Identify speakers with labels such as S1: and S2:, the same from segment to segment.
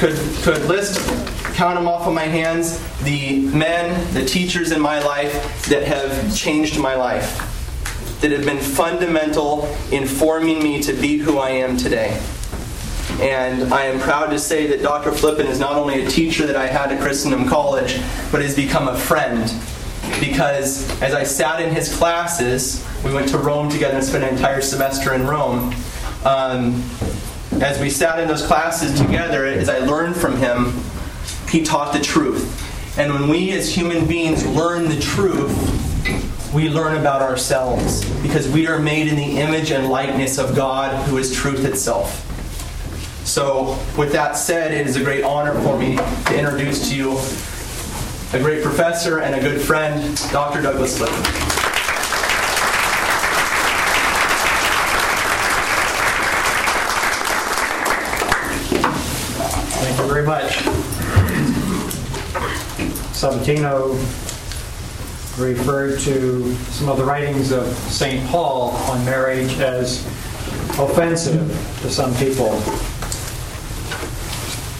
S1: could could list, count them off on my hands, the men, the teachers in my life that have changed my life, that have been fundamental in forming me to be who I am today. And I am proud to say that Dr. Flippen is not only a teacher that I had at Christendom College, but has become a friend. Because as I sat in his classes, we went to Rome together and spent an entire semester in Rome. Um, as we sat in those classes together, as I learned from him, he taught the truth. And when we as human beings learn the truth, we learn about ourselves because we are made in the image and likeness of God who is truth itself. So, with that said, it is a great honor for me to introduce to you a great professor and a good friend, Dr. Douglas Flippen.
S2: Thank you very much. Sabatino referred to some of the writings of St. Paul on marriage as offensive to some people.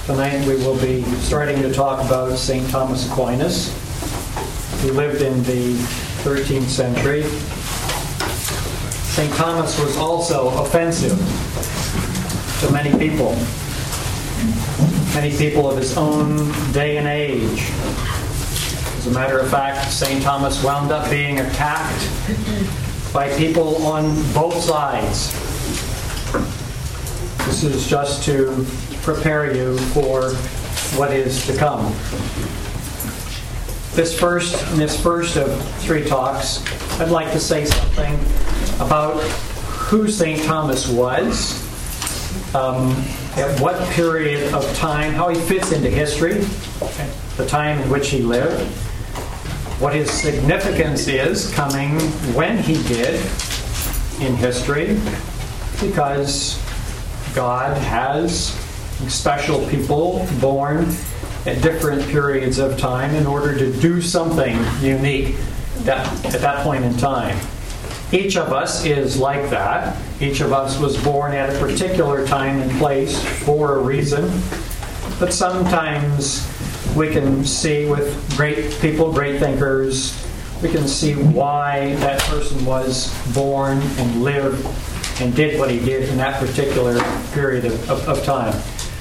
S2: Tonight we will be starting to talk about St. Thomas Aquinas, who lived in the 13th century. St. Thomas was also offensive to many people, many people of his own day and age. As a matter of fact, St. Thomas wound up being attacked by people on both sides. This is just to prepare you for what is to come. This first, in this first of three talks, I'd like to say something about who St. Thomas was, um, at what period of time, how he fits into history, the time in which he lived, what his significance is coming when he did in history, because God has special people born at different periods of time in order to do something unique that, at that point in time. Each of us is like that. Each of us was born at a particular time and place for a reason. But sometimes we can see with great people, great thinkers, we can see why that person was born and lived and did what he did in that particular period of, of, of time.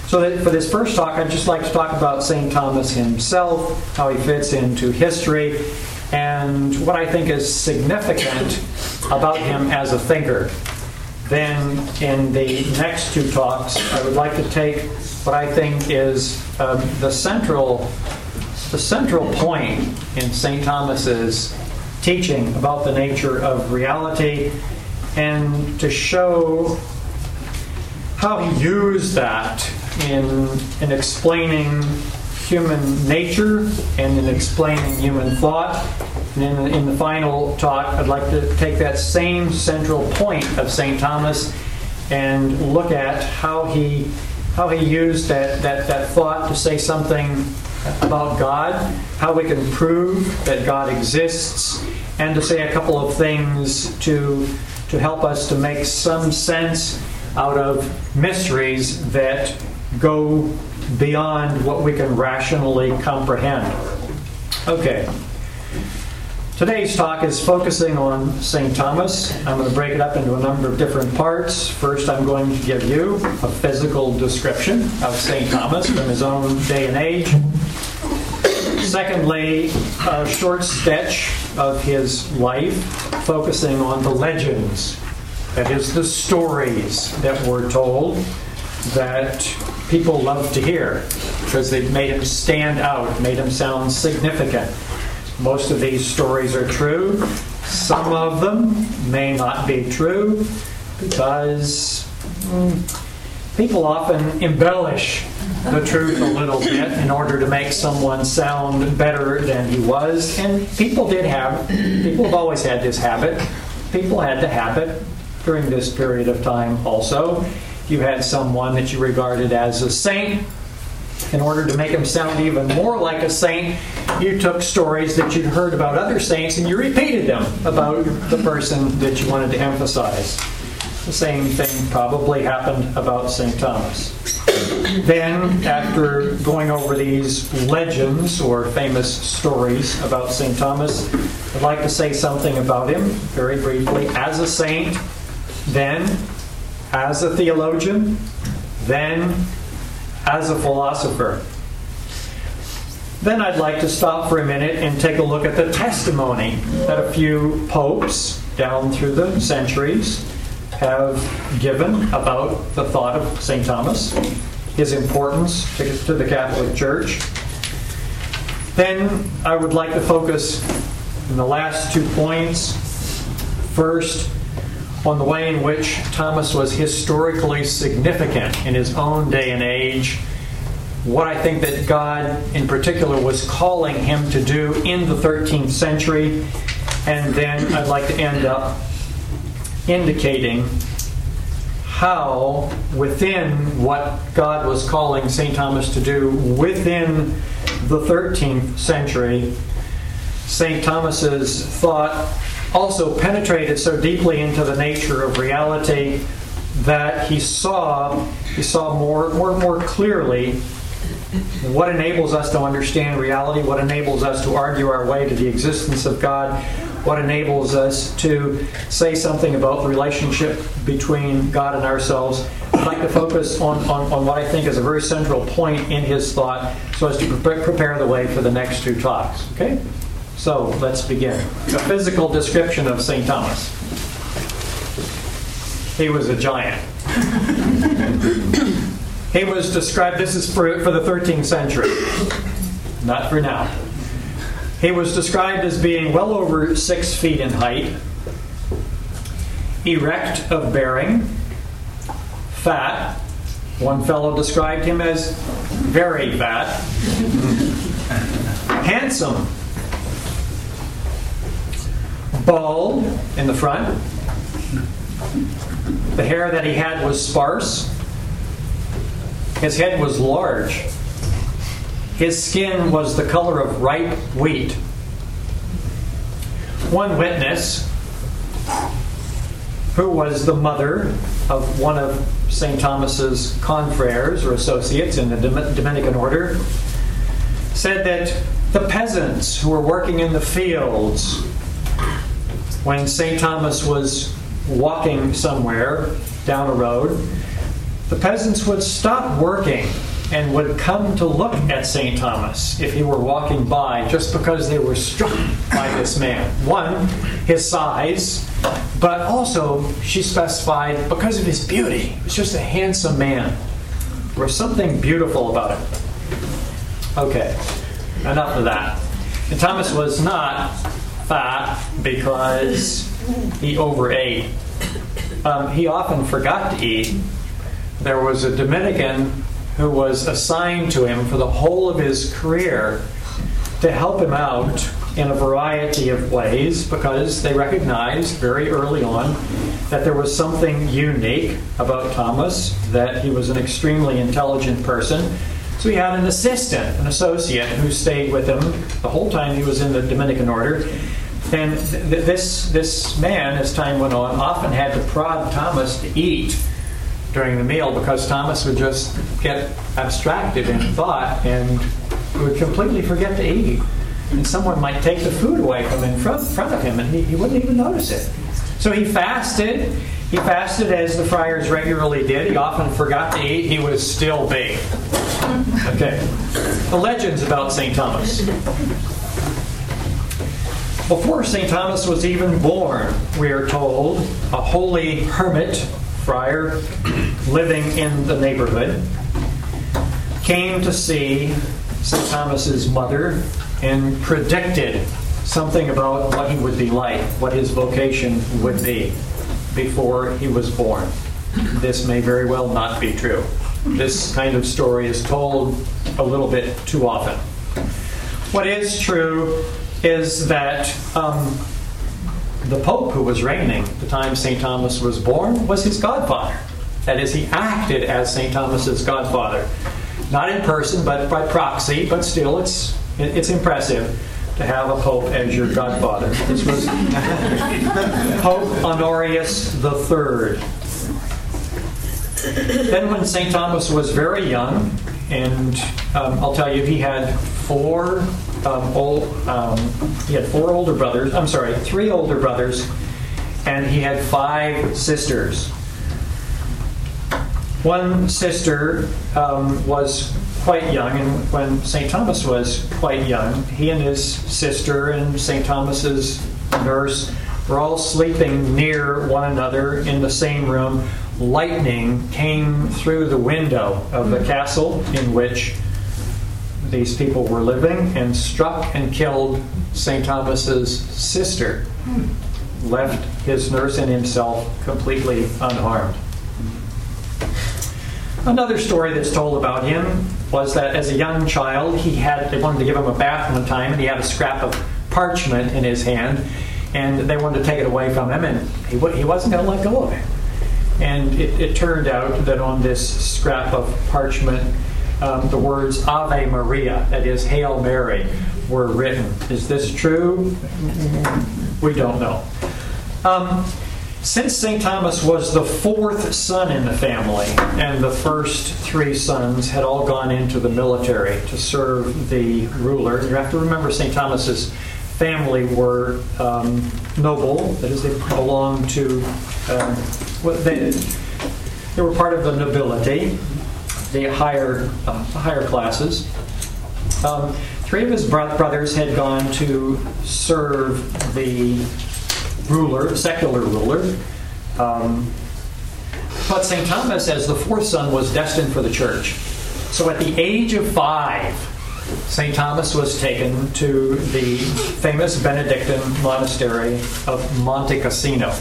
S2: So for this first talk, I'd just like to talk about St. Thomas himself, how he fits into history, and what I think is significant about him as a thinker. Then, in the next two talks, I would like to take what I think is um, the central, the central point in St. Thomas's teaching about the nature of reality, and to show how he used that in in explaining human nature and in explaining human thought. And in the, in the final talk, I'd like to take that same central point of St. Thomas and look at how he how he used that, that, that thought to say something about God, how we can prove that God exists, and to say a couple of things to, to help us to make some sense out of mysteries that go beyond what we can rationally comprehend. Okay. Today's talk is focusing on St. Thomas. I'm going to break it up into a number of different parts. First, I'm going to give you a physical description of St. Thomas from his own day and age. Secondly, a short sketch of his life, focusing on the legends, that is, the stories that were told that people love to hear because they've made him stand out, made him sound significant. Most of these stories are true. Some of them may not be true because mm, people often embellish the truth a little bit in order to make someone sound better than he was. And people did have, people have always had this habit. People had the habit during this period of time also. You had someone that you regarded as a saint. In order to make him sound even more like a saint, you took stories that you'd heard about other saints and you repeated them about the person that you wanted to emphasize. The same thing probably happened about St. Thomas. Then, after going over these legends or famous stories about St. Thomas, I'd like to say something about him very briefly as a saint, then as a theologian, then as a philosopher. Then I'd like to stop for a minute and take a look at the testimony that a few popes down through the centuries have given about the thought of St. Thomas, his importance to the Catholic Church. Then I would like to focus in the last two points. First, on the way in which Thomas was historically significant in his own day and age, what I think that God in particular was calling him to do in the 13th century, and then I'd like to end up indicating how, within what God was calling St. Thomas to do within the 13th century, St. Thomas's thought also penetrated so deeply into the nature of reality that he saw he saw more more more clearly what enables us to understand reality, what enables us to argue our way to the existence of God, what enables us to say something about the relationship between God and ourselves. I'd like to focus on, on, on what I think is a very central point in his thought so as to prepare the way for the next two talks. Okay? So let's begin. A physical description of St. Thomas. He was a giant. he was described, this is for, for the 13th century, not for now. He was described as being well over six feet in height, erect of bearing, fat. One fellow described him as very fat, handsome bald in the front. The hair that he had was sparse. His head was large. His skin was the color of ripe wheat. One witness, who was the mother of one of St. Thomas's confreres or associates in the Dominican order, said that the peasants who were working in the fields when St. Thomas was walking somewhere down a road, the peasants would stop working and would come to look at St. Thomas if he were walking by just because they were struck by this man. One, his size, but also, she specified, because of his beauty. He was just a handsome man. There was something beautiful about him. Okay, enough of that. And Thomas was not fat because he overate. Um, he often forgot to eat. There was a Dominican who was assigned to him for the whole of his career to help him out in a variety of ways because they recognized very early on that there was something unique about Thomas, that he was an extremely intelligent person. So he had an assistant, an associate, who stayed with him the whole time he was in the Dominican order and th- this, this man, as time went on, often had to prod Thomas to eat during the meal because Thomas would just get abstracted in thought and would completely forget to eat. And someone might take the food away from in front, front of him and he, he wouldn't even notice it. So he fasted. He fasted as the friars regularly did. He often forgot to eat. He was still big. Okay. The legends about St. Thomas. Before St. Thomas was even born, we are told, a holy hermit, friar, living in the neighborhood, came to see St. Thomas's mother and predicted something about what he would be like, what his vocation would be before he was born. This may very well not be true. This kind of story is told a little bit too often. What is true is that um, the Pope who was reigning at the time St. Thomas was born was his godfather. That is, he acted as St. Thomas's godfather. Not in person, but by proxy, but still, it's, it's impressive to have a pope as your godfather. This was Pope Honorius III. then, when St. Thomas was very young, and um, I'll tell you, he had four um, old, um, he had four older brothers. I'm sorry, three older brothers, and he had five sisters. One sister um, was quite young, and when St. Thomas was quite young, he and his sister and St. Thomas's nurse were all sleeping near one another in the same room. Lightning came through the window of the castle in which these people were living and struck and killed St. Thomas's sister, left his nurse and himself completely unharmed. Another story that's told about him was that as a young child, he had they wanted to give him a bath one time, and he had a scrap of parchment in his hand, and they wanted to take it away from him, and he, he wasn't going to let go of it. And it, it, turned out that on this scrap of parchment, um, the words Ave Maria, that is, Hail Mary, were written. Is this true? We don't know. Um, since St. Thomas was the fourth son in the family, and the first three sons had all gone into the military to serve the ruler, you have to remember St. Thomas's family were um, noble, that is, they belonged to, um, they, they were part of the nobility, the higher, uh, higher classes. Um, three of his bro- brothers had gone to serve the ruler, secular ruler. Um, but St. Thomas, as the fourth son, was destined for the church. So at the age of five, St. Thomas was taken to the famous Benedictine monastery of Monte Cassino.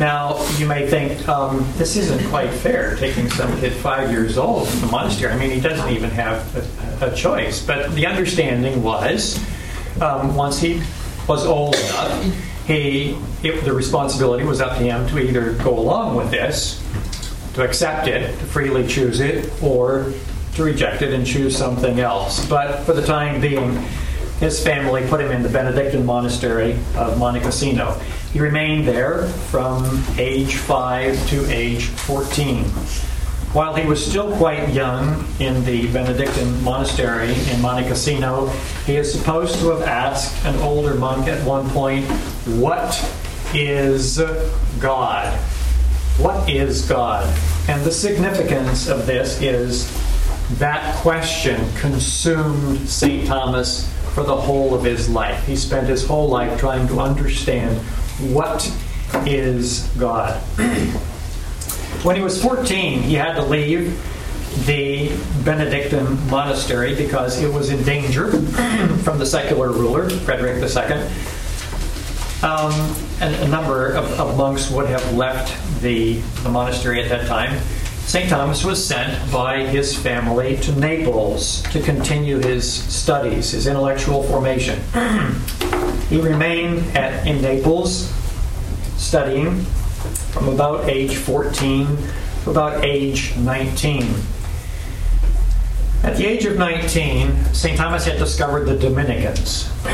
S2: Now, you may think, um, this isn't quite fair, taking some kid five years old to the monastery. I mean, he doesn't even have a, a choice. But the understanding was, um, once he was old enough, he it, the responsibility was up to him to either go along with this, to accept it, to freely choose it, or to reject it and choose something else. But for the time being, his family put him in the Benedictine monastery of Monte Cassino. He remained there from age 5 to age 14. While he was still quite young in the Benedictine monastery in Monte Cassino, he is supposed to have asked an older monk at one point, What is God? What is God? And the significance of this is that question consumed St. Thomas for the whole of his life. He spent his whole life trying to understand what is God. When he was 14, he had to leave the Benedictine monastery because it was in danger from the secular ruler, Frederick II. Um, and a number of, of, monks would have left the, the monastery at that time. St. Thomas was sent by his family to Naples to continue his studies, his intellectual formation. he remained at, in Naples studying from about age 14 to about age 19. At the age of 19, St. Thomas had discovered the Dominicans,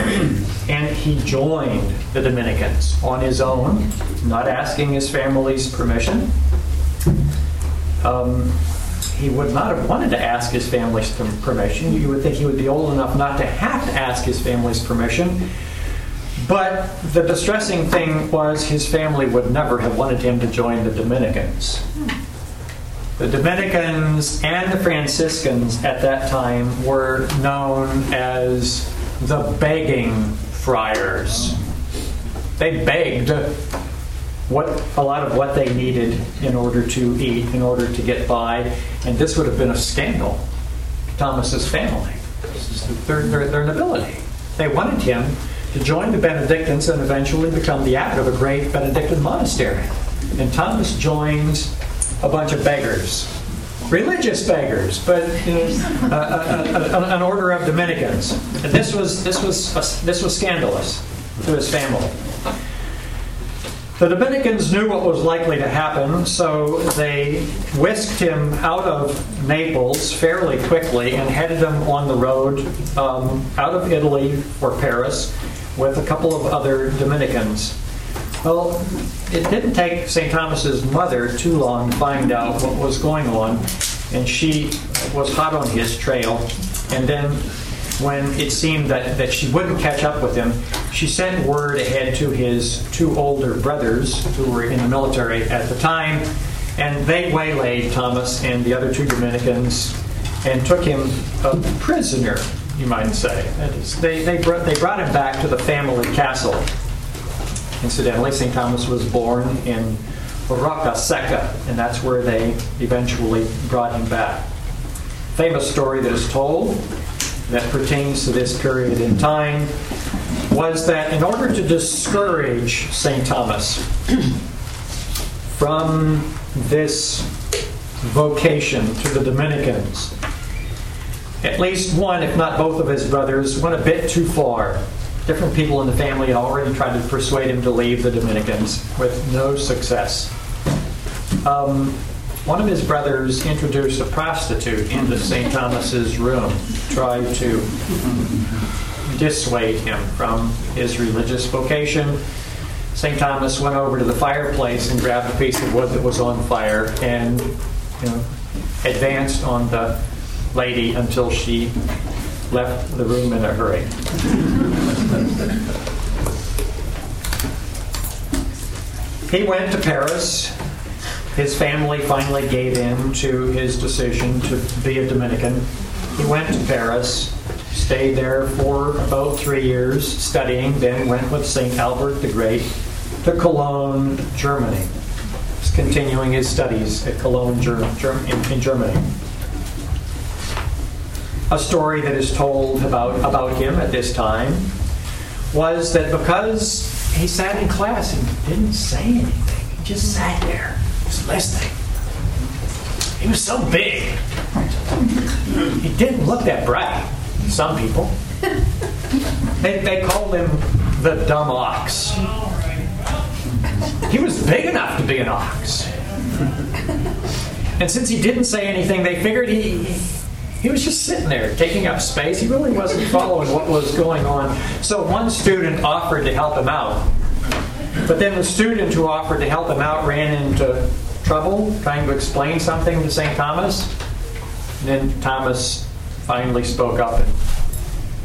S2: and he joined the Dominicans on his own, not asking his family's permission. Um, he would not have wanted to ask his family's permission. You would think he would be old enough not to have to ask his family's permission. But the distressing thing was his family would never have wanted him to join the Dominicans. The Dominicans and the Franciscans at that time were known as the begging friars. They begged what a lot of what they needed in order to eat, in order to get by, and this would have been a scandal to Thomas's family, This is their, their, their nobility. They wanted him to join the Benedictines and eventually become the abbot of a great Benedictine monastery. And Thomas joins a bunch of beggars, religious beggars, but you know, uh, an order of Dominicans. And this was this was this was scandalous to his family. The Dominicans knew what was likely to happen, so they whisked him out of Naples fairly quickly and headed him on the road um, out of Italy for Paris with a couple of other Dominicans. Well, it didn't take St. Thomas's mother too long to find out what was going on, and she was hot on his trail. And then, when it seemed that, that she wouldn't catch up with him, she sent word ahead to his two older brothers who were in the military at the time, and they waylaid Thomas and the other two Dominicans and took him a prisoner, you might say. They, they, brought, they brought him back to the family castle. Incidentally, St. Thomas was born in Roccasecca, Seca, and that's where they eventually brought him back. Famous story that is told that pertains to this period in time was that in order to discourage St. Thomas from this vocation to the Dominicans, at least one, if not both of his brothers, went a bit too far different people in the family had already tried to persuade him to leave the Dominicans with no success. Um, one of his brothers introduced a prostitute into St. Thomas's room, tried to dissuade him from his religious vocation. St. Thomas went over to the fireplace and grabbed a piece of wood that was on fire and you know, advanced on the lady until she left the room in a hurry. he went to Paris. His family finally gave in to his decision to be a Dominican. He went to Paris, stayed there for about three years studying, then went with St. Albert the Great to Cologne, Germany. He's continuing his studies at Cologne, in Germany a story that is told about, about him at this time was that because he sat in class and didn't say anything, he just sat there, just listening. He was so big. He didn't look that bright. Some people. They, they called him the dumb ox. He was big enough to be an ox. And since he didn't say anything, they figured he, he was just sitting there taking up space. He really wasn't following what was going on. So one student offered to help him out. But then the student who offered to help him out ran into trouble trying to explain something to St. Thomas. And then Thomas finally spoke up and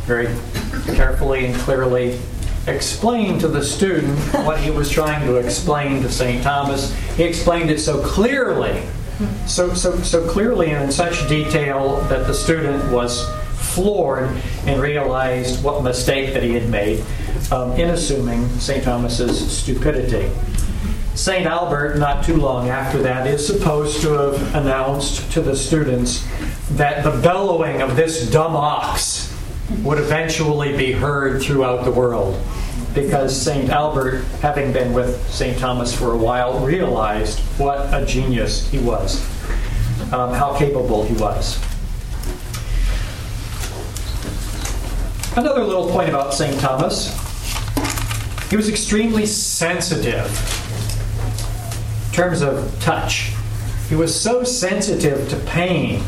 S2: very carefully and clearly explained to the student what he was trying to explain to St. Thomas. He explained it so clearly so, so, so clearly and in such detail that the student was floored and realized what mistake that he had made um, in assuming St. Thomas's stupidity. St. Albert, not too long after that, is supposed to have announced to the students that the bellowing of this dumb ox would eventually be heard throughout the world because St. Albert, having been with St. Thomas for a while, realized what a genius he was, um, how capable he was. Another little point about St. Thomas he was extremely sensitive terms of touch. He was so sensitive to pain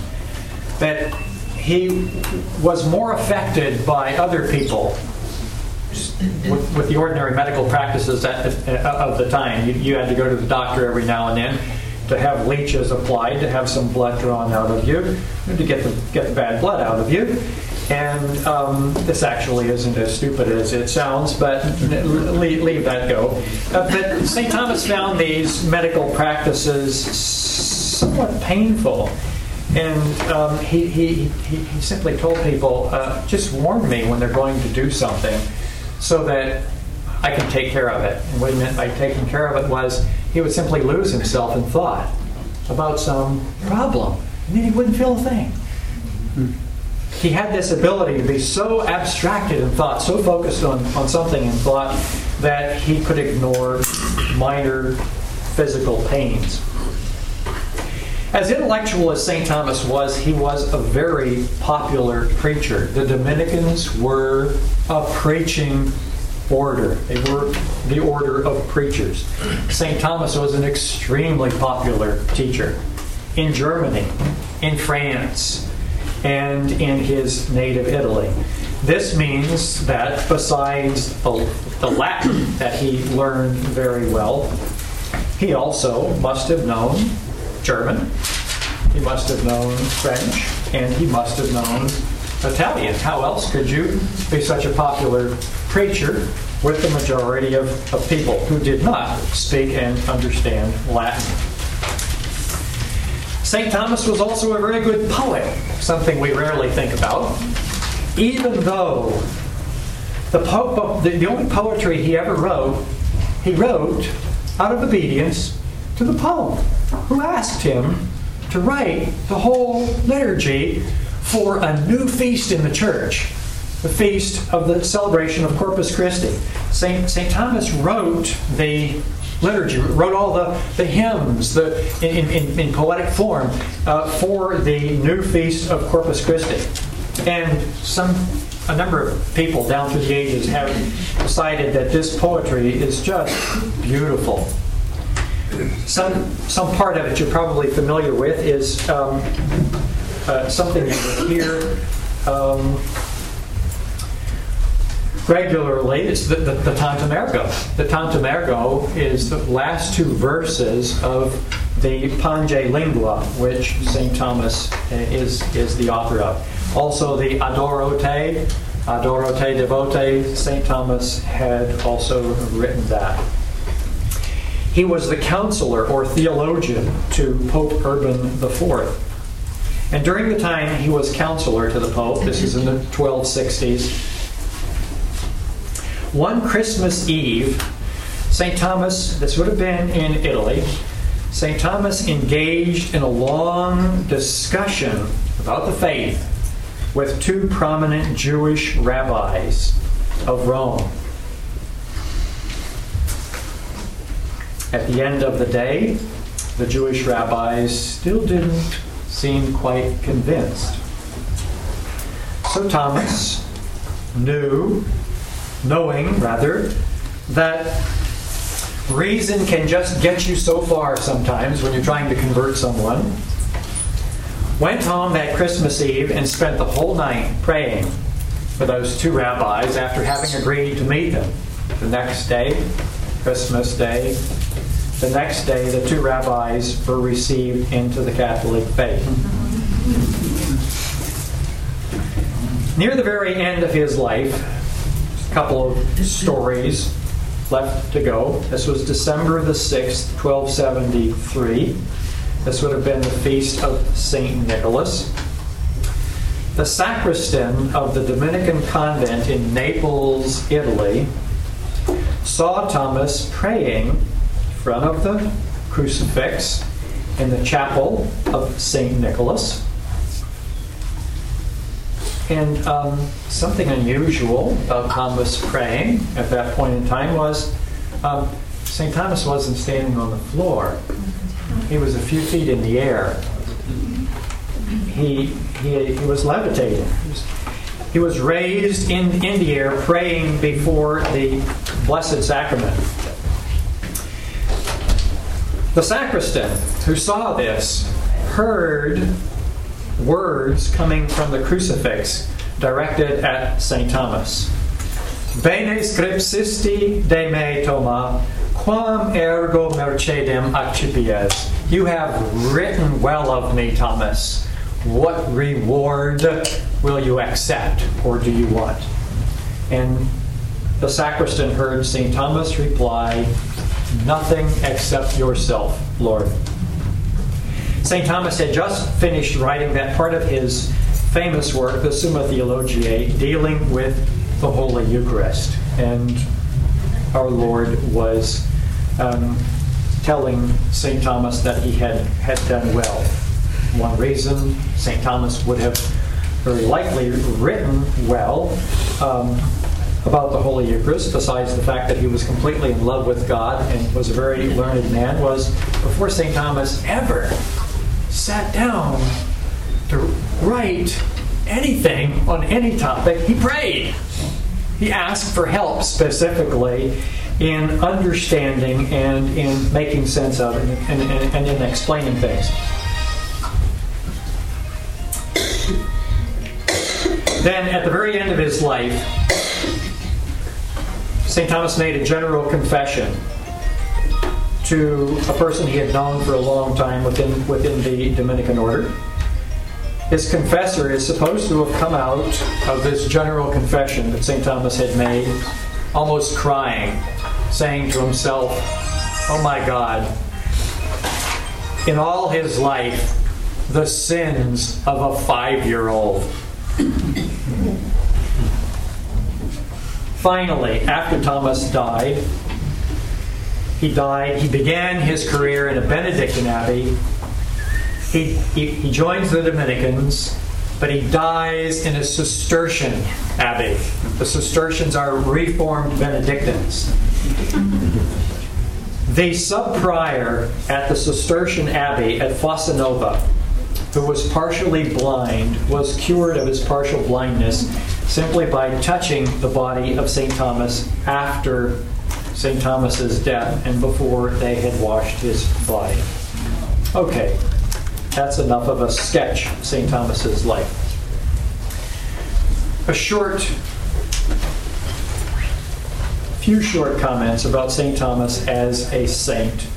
S2: that he was more affected by other people with, with, the ordinary medical practices at, uh, of the time. You, you, had to go to the doctor every now and then to have leeches applied, to have some blood drawn out of you, to get the, get the bad blood out of you. And um, this actually isn't as stupid as it sounds, but leave, leave that go. Uh, but St. Thomas found these medical practices somewhat painful. And um, he, he, he, simply told people, uh, just warn me when they're going to do something so that I can take care of it. And what he meant by taking care of it was he would simply lose himself in thought about some problem, and then he wouldn't feel a thing. He had this ability to be so abstracted in thought, so focused on, on something in thought, that he could ignore minor physical pains. As intellectual as St. Thomas was, he was a very popular preacher. The Dominicans were a preaching order. They were the order of preachers. St. Thomas was an extremely popular teacher in Germany, in France, and in his native Italy. This means that besides the, the Latin that he learned very well, he also must have known German, he must have known French, and he must have known Italian. How else could you be such a popular preacher with the majority of, of people who did not speak and understand Latin? St. Thomas was also a very good poet, something we rarely think about. Even though the, po- the, the only poetry he ever wrote, he wrote out of obedience to the Pope, who asked him to write the whole liturgy for a new feast in the church, the feast of the celebration of Corpus Christi. St. St. Thomas wrote the liturgy, wrote all the, the hymns the, in, in, in poetic form uh, for the new feast of Corpus Christi. And some a number of people down through the ages have decided that this poetry is just beautiful. Some, some part of it you're probably familiar with is um, uh, something you will hear um, regularly. It's the, the, the Tantum Ergo. The Tantum Ergo is the last two verses of the Pange Lingua, which St. Thomas eh, is, is the author of. Also, the Adoro Te, Adorote Devote, St. Thomas had also written that. He was the counselor or theologian to Pope Urban IV. And during the time he was counselor to the Pope, this is in the 1260s, one Christmas Eve, St. Thomas, this would have been in Italy, St. Thomas engaged in a long discussion about the faith with two prominent Jewish rabbis of Rome. At the end of the day, the Jewish rabbis still didn't seem quite convinced. So Thomas knew, knowing rather, that reason can just get you so far sometimes when you're trying to convert someone, went home that Christmas Eve and spent the whole night praying for those two rabbis after having agreed to meet them. The next day, Christmas Day, the next day, the two rabbis were received into the Catholic faith. Near the very end of his life, couple of stories left to go. This was December the 6th, 1273. This would have been the feast of St. Nicholas. The sacristan of the Dominican convent in Naples, Italy, saw Thomas praying in front of the crucifix in the chapel of St. Nicholas. And um, something unusual about Thomas praying at that point in time was um, St. Thomas wasn't standing on the floor, he was a few feet in the air. He, he, he was levitating. He was, he was raised in, in the air praying before the Blessed Sacrament. The sacristan who saw this heard words coming from the crucifix directed at St. Thomas. Bene scripsisti de me, Thoma, quam ergo mercedem accipies. You have written well of me, Thomas. What reward will you accept, or do you want? And the sacristan heard St. Thomas reply, Nothing except yourself, Lord. St. Thomas had just finished writing that part of his famous work, the Summa Theologiae, dealing with the Holy Eucharist. And our Lord was um, telling St. Thomas that he had, had done well. One reason St. Thomas would have very likely written well um, about the Holy Eucharist, besides the fact that he was completely in love with God and was a very learned man, was before St. Thomas ever sat down to write anything on any topic, he prayed. He asked for help specifically in understanding and in making sense of it and, and, and in explaining things. Then, at the very end of his life, St. Thomas made a general confession to a person he had known for a long time within, within the Dominican order. His confessor is supposed to have come out of this general confession that St. Thomas had made, almost crying, saying to himself, Oh my God, in all his life, the sins of a five year old. Finally, after Thomas died, he died, he began his career in a Benedictine abbey. He, he, he joins the Dominicans, but he dies in a Cistercian abbey. The Cistercians are Reformed Benedictines. The sub prior at the Cistercian abbey at Fossanova, who was partially blind, was cured of his partial blindness simply by touching the body of St. Thomas after St. Thomas's death and before they had washed his body. Okay, that's enough of a sketch of St. Thomas's life. A short, few short comments about St. Thomas as a saint.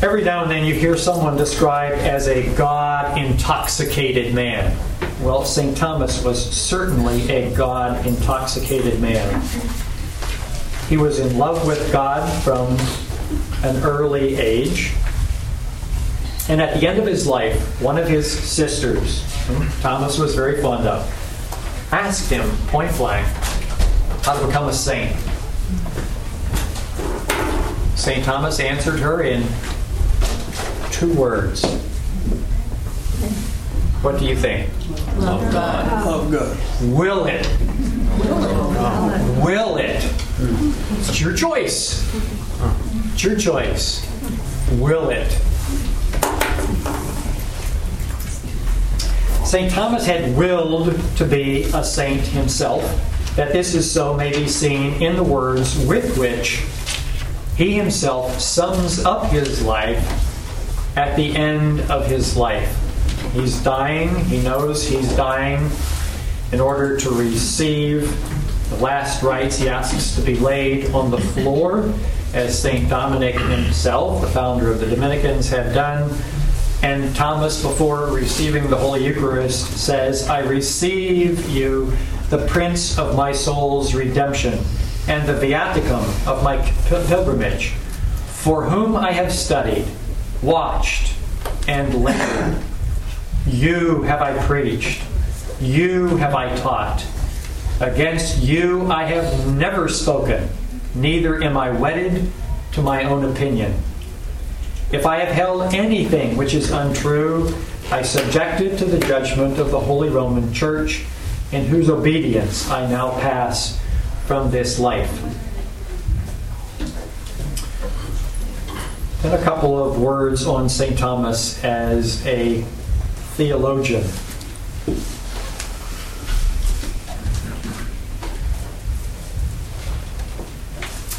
S2: Every now and then you hear someone described as a God intoxicated man. Well, St. Thomas was certainly a God intoxicated man. He was in love with God from an early age. And at the end of his life, one of his sisters, whom Thomas was very fond of, asked him point blank how to become a saint. St. Thomas answered her in two words. What do you think?
S3: Love God.
S4: Love God.
S2: Will it? Will it? It's your choice. It's your choice. Will it? St. Thomas had willed to be a saint himself. That this is so may be seen in the words with which he himself sums up his life at the end of his life. He's dying, he knows he's dying. In order to receive the last rites, he asks to be laid on the floor, as St. Dominic himself, the founder of the Dominicans, had done. And Thomas, before receiving the Holy Eucharist, says, I receive you, the Prince of my soul's redemption, and the viaticum of my pilgrimage, for whom I have studied, watched, and labored. You have I preached, you have I taught. Against you I have never spoken, neither am I wedded to my own opinion. If I have held anything which is untrue, I subject it to the judgment of the Holy Roman Church, in whose obedience I now pass from this life. And a couple of words on St. Thomas as a theologian.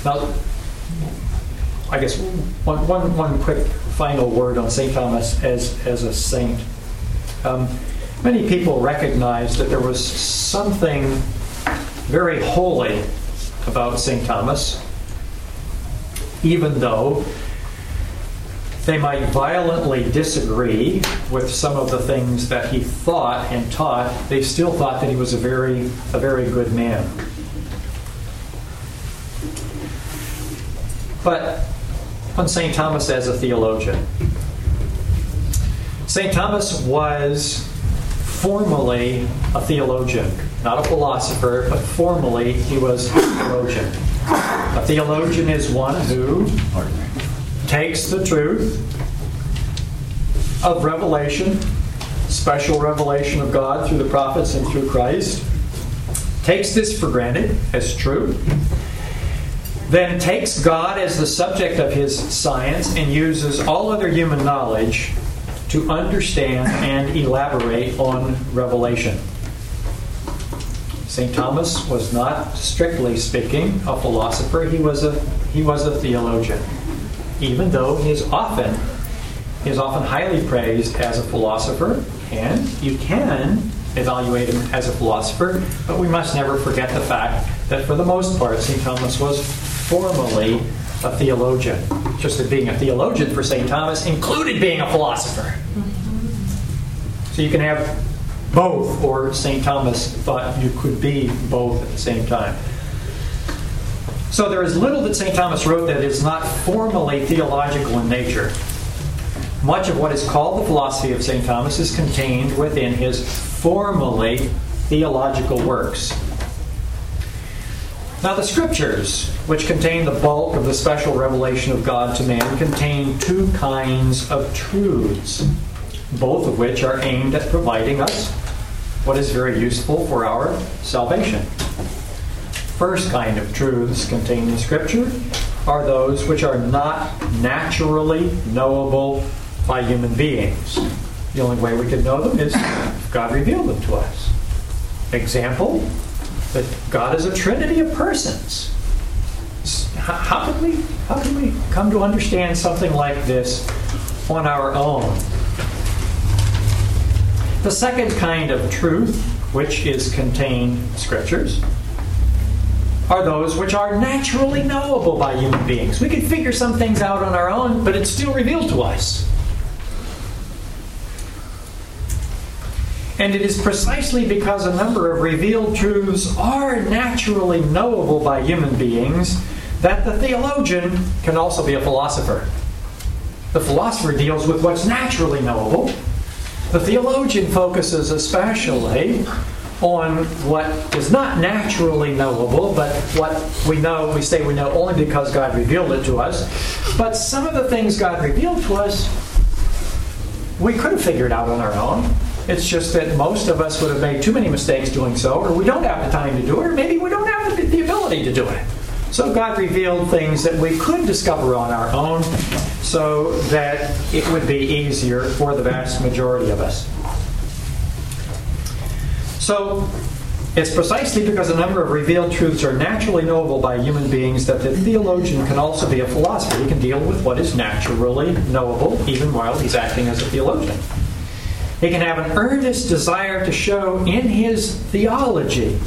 S2: Now, I guess one, one, one quick final word on St. Thomas as, as a saint. Um, many people recognize that there was something very holy about St. Thomas, even though they might violently disagree with some of the things that he thought and taught, they still thought that he was a very, a very good man. But on St. Thomas as a theologian, St. Thomas was formally a theologian, not a philosopher, but formally he was a theologian. A theologian is one who takes the truth of revelation, special revelation of God through the prophets and through Christ, takes this for granted as true, then takes God as the subject of his science and uses all other human knowledge to understand and elaborate on revelation. St. Thomas was not, strictly speaking, a philosopher. He was a, he was a theologian, even though he is often, he is often highly praised as a philosopher, and you can evaluate him as a philosopher, but we must never forget the fact that for the most part, St. Thomas was formally a theologian. Just that being a theologian for St. Thomas included being a philosopher. So you can have both, or St. Thomas thought you could be both at the same time. So there is little that St. Thomas wrote that is not formally theological in nature. Much of what is called the philosophy of St. Thomas is contained within his formally theological works. Now, the scriptures, which contain the bulk of the special revelation of God to man, contain two kinds of truths, both of which are aimed at providing us what is very useful for our salvation. First kind of truths contained in Scripture are those which are not naturally knowable by human beings. The only way we can know them is God revealed them to us. Example, that God is a trinity of persons. How can we how can we come to understand something like this on our own? The second kind of truth, which is contained in scriptures, are those which are naturally knowable by human beings. We can figure some things out on our own, but it's still revealed to us. And it is precisely because a number of revealed truths are naturally knowable by human beings that the theologian can also be a philosopher. The philosopher deals with what's naturally knowable. The theologian focuses especially on what is not naturally knowable, but what we know, we say we know only because God revealed it to us. But some of the things God revealed to us, we could have figured out on our own. It's just that most of us would have made too many mistakes doing so, or we don't have the time to do it, or maybe we don't have the ability to do it. So God revealed things that we could discover on our own so that it would be easier for the vast majority of us. So it's precisely because a number of revealed truths are naturally knowable by human beings that the theologian can also be a philosopher. He can deal with what is naturally knowable even while he's acting as a theologian. He can have an earnest desire to show in his theology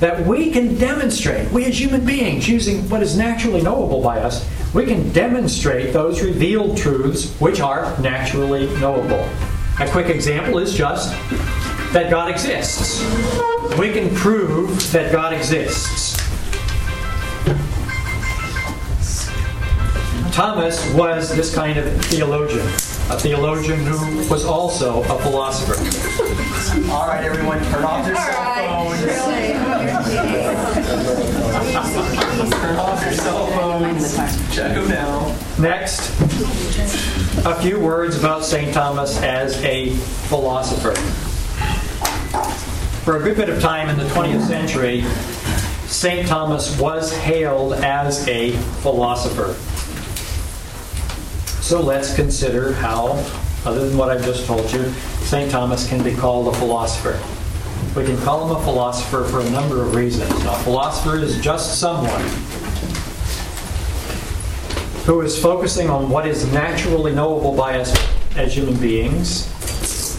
S2: that we can demonstrate, we as human beings, using what is naturally knowable by us, we can demonstrate those revealed truths which are naturally knowable. A quick example is just that God exists. We can prove that God exists. Thomas was this kind of theologian a theologian who was also a philosopher.
S1: All right, everyone, turn off your cell phones. turn off your cell phones. Check them now.
S2: Next, a few words about St. Thomas as a philosopher. For a good bit of time in the 20th century, St. Thomas was hailed as a philosopher. So let's consider how, other than what I've just told you, St. Thomas can be called a philosopher. We can call him a philosopher for a number of reasons. A philosopher is just someone who is focusing on what is naturally knowable by us as human beings,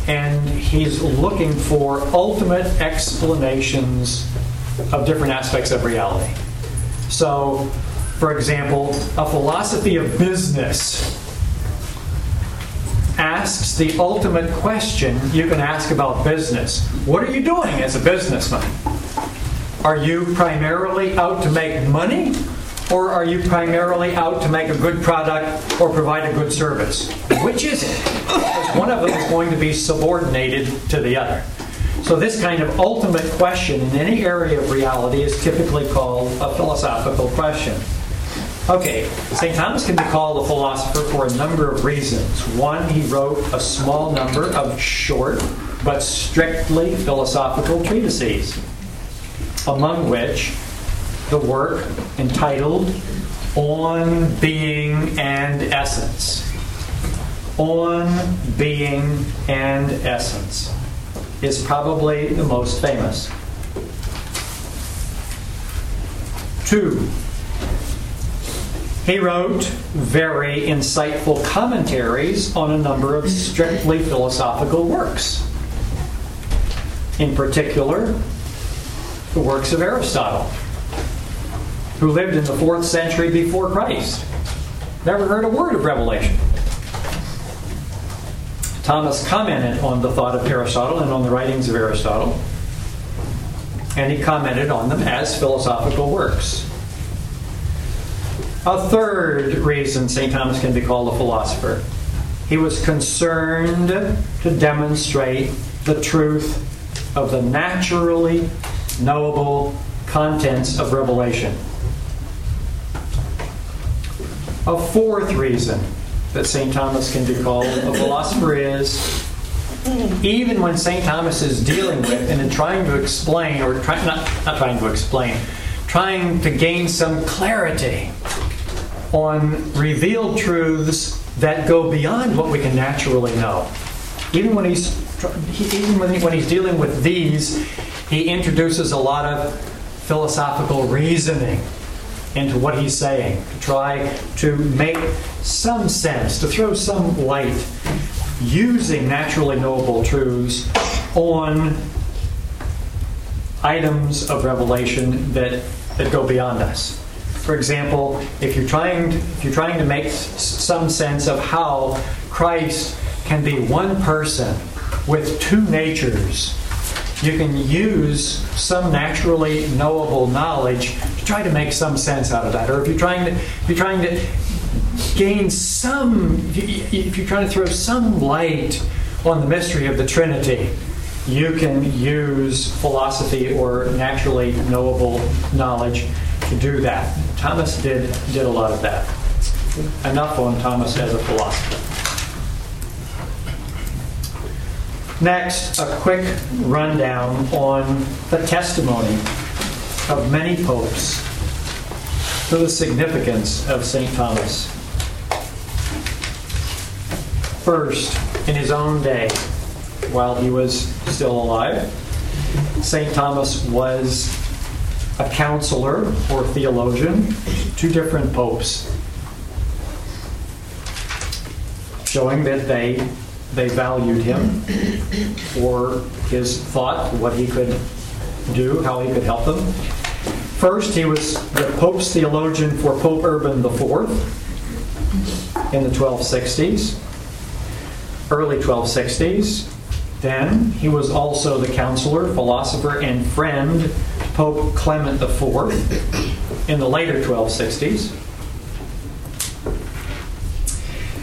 S2: and he's looking for ultimate explanations of different aspects of reality. So, for example, a philosophy of business asks the ultimate question you can ask about business. What are you doing as a businessman? Are you primarily out to make money? Or are you primarily out to make a good product or provide a good service? Which is it? Because one of them is going to be subordinated to the other. So, this kind of ultimate question in any area of reality is typically called a philosophical question. Okay, St. Thomas can be called a philosopher for a number of reasons. One, he wrote a small number of short but strictly philosophical treatises, among which the work entitled On Being and Essence. On Being and Essence is probably the most famous. Two, he wrote very insightful commentaries on a number of strictly philosophical works. in particular, the works of Aristotle, who lived in the fourth century before Christ. Never heard a word of Revelation. Thomas commented on the thought of Aristotle and on the writings of Aristotle, and he commented on them as philosophical works. A third reason St. Thomas can be called a philosopher he was concerned to demonstrate the truth of the naturally knowable contents of Revelation. A fourth reason that St. Thomas can be called a philosopher is even when St. Thomas is dealing with and in trying to explain, or try, not, not trying to explain, trying to gain some clarity on revealed truths that go beyond what we can naturally know. Even when he's even when he's dealing with these, he introduces a lot of philosophical reasoning into what he's saying to try to make some sense, to throw some light, using naturally knowable truths on items of revelation that, that go beyond us. For example, if you're trying to, if you're trying to make some sense of how Christ can be one person with two natures, you can use some naturally knowable knowledge to try to make some sense out of that. Or if you're trying to, if you're trying to gain some, if you're trying to throw some light on the mystery of the Trinity, you can use philosophy or naturally knowable knowledge to do that. Thomas did did a lot of that. Enough on Thomas as a philosopher. Next, a quick rundown on the testimony of many popes to the significance of St. Thomas. First, in his own day, while he was still alive, St. Thomas was a counselor or theologian, two different popes, showing that they they valued him for his thought, what he could do, how he could help them. First, he was the Pope's theologian for Pope Urban IV in the 1260s, early 1260s. Then he was also the counselor, philosopher, and friend Pope Clement IV in the later 1260s.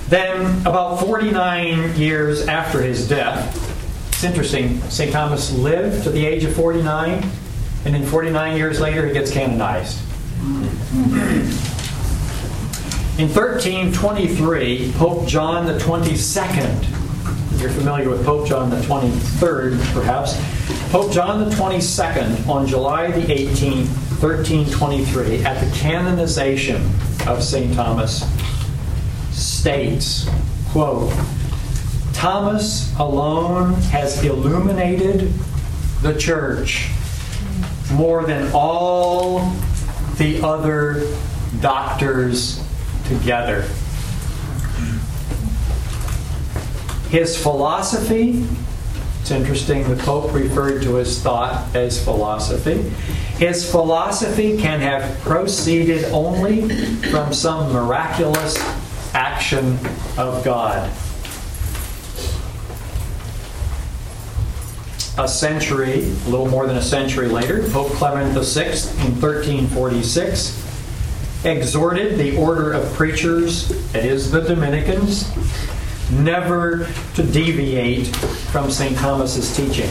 S2: Then, about 49 years after his death, it's interesting, St. Thomas lived to the age of 49, and then 49 years later, he gets canonized. In 1323, Pope John the 22nd, you're familiar with Pope John the 23rd, perhaps, Pope John 22nd, on July the 18th, 1323, at the canonization of St. Thomas, states, quote, Thomas alone has illuminated the church more than all the other doctors together. His philosophy, it's interesting, the Pope referred to his thought as philosophy. His philosophy can have proceeded only from some miraculous action of God. A century, a little more than a century later, Pope Clement VI in 1346 exhorted the order of preachers, that is, the Dominicans, never to deviate from St. Thomas's teaching.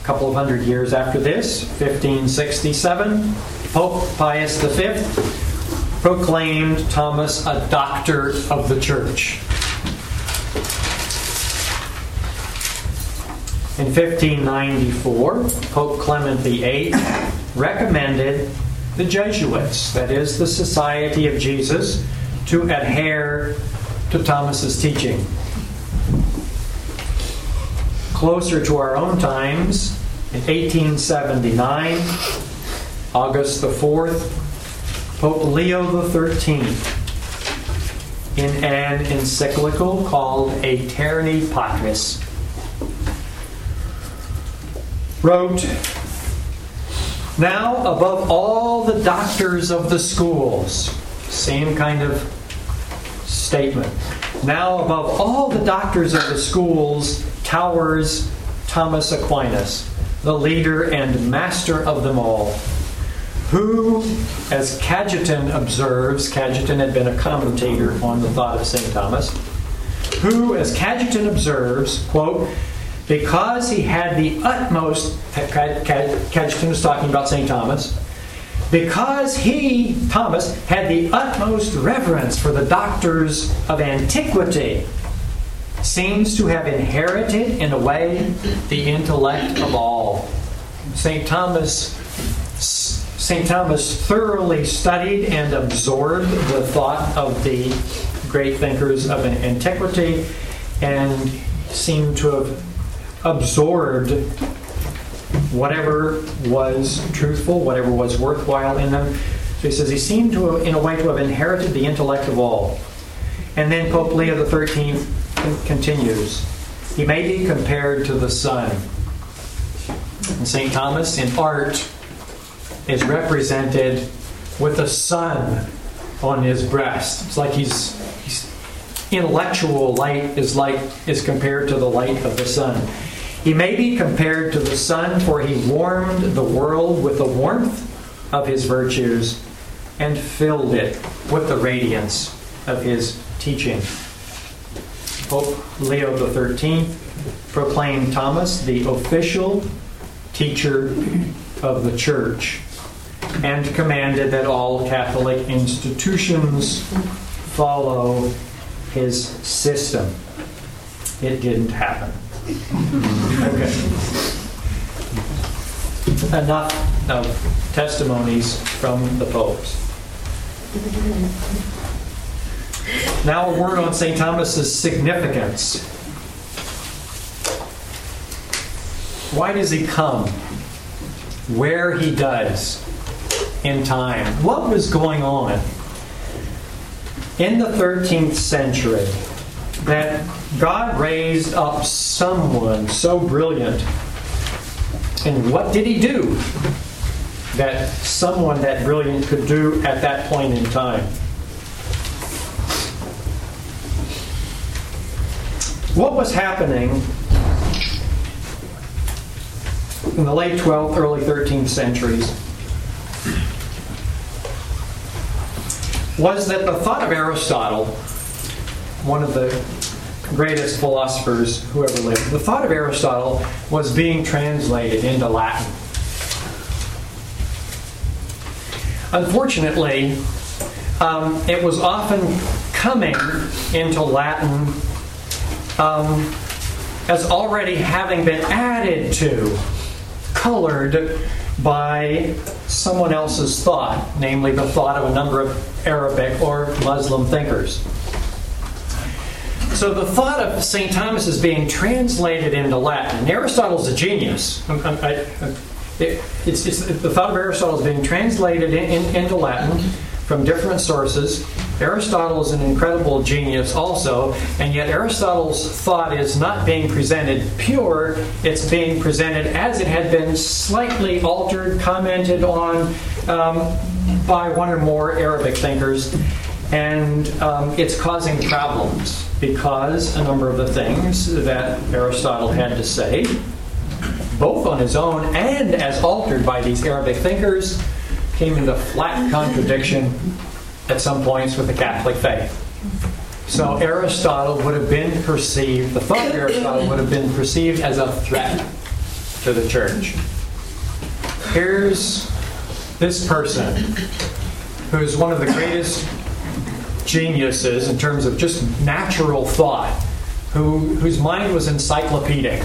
S2: A couple of hundred years after this, 1567, Pope Pius V proclaimed Thomas a doctor of the church. In 1594, Pope Clement VIII recommended the Jesuits, that is, the Society of Jesus, to adhere to Thomas's teaching. Closer to our own times, in 1879, August the 4th, Pope Leo 13th in an encyclical called Aeterni Patris, wrote, Now, above all the doctors of the schools, same kind of statement. Now, above all the doctors of the schools, towers Thomas Aquinas, the leader and master of them all, who, as Cajetan observes, Cajetan had been a commentator on the thought of St. Thomas, who, as Cajetan observes, quote, because he had the utmost, Cajetan was talking about St. Thomas, because he, Thomas, had the utmost reverence for the doctors of antiquity, seems to have inherited, in a way, the intellect of all. St. Thomas St. Thomas thoroughly studied and absorbed the thought of the great thinkers of antiquity and seemed to have absorbed whatever was truthful, whatever was worthwhile in them. So he says he seemed to, in a way, to have inherited the intellect of all. And then Pope Leo XIII continues. He may be compared to the sun. And St. Thomas, in art, is represented with a sun on his breast. It's like he's, he's intellectual light is like is compared to the light of the sun. He may be compared to the sun, for he warmed the world with the warmth of his virtues and filled it with the radiance of his teaching. Pope Leo XIII proclaimed Thomas the official teacher of the church and commanded that all Catholic institutions follow his system. It didn't happen. Okay. Enough of testimonies from the popes. Now, a word on St. Thomas's significance. Why does he come? Where he does in time. What was going on in the 13th century that God raised up someone so brilliant? And what did he do that someone that brilliant could do at that point in time? What was happening in the late 12th, early 13th centuries was that the thought of Aristotle, one of the greatest philosophers who ever lived, the thought of Aristotle was being translated into Latin. Unfortunately, um, it was often coming into Latin um, as already having been added to, colored by someone else's thought, namely the thought of a number of Arabic or Muslim thinkers. So the thought of St. Thomas is being translated into Latin. And Aristotle's a genius. I, I, it, it's, it's, the thought of Aristotle is being translated in, in, into Latin from different sources. Aristotle is an incredible genius also, and yet Aristotle's thought is not being presented pure, it's being presented as it had been slightly altered, commented on um, by one or more Arabic thinkers, and um, it's causing problems because a number of the things that Aristotle had to say, both on his own and as altered by these Arabic thinkers, came into flat contradiction at some points with the Catholic faith. So Aristotle would have been perceived, the thought of Aristotle would have been perceived as a threat to the church. Here's this person who's one of the greatest geniuses in terms of just natural thought, who, whose mind was encyclopedic,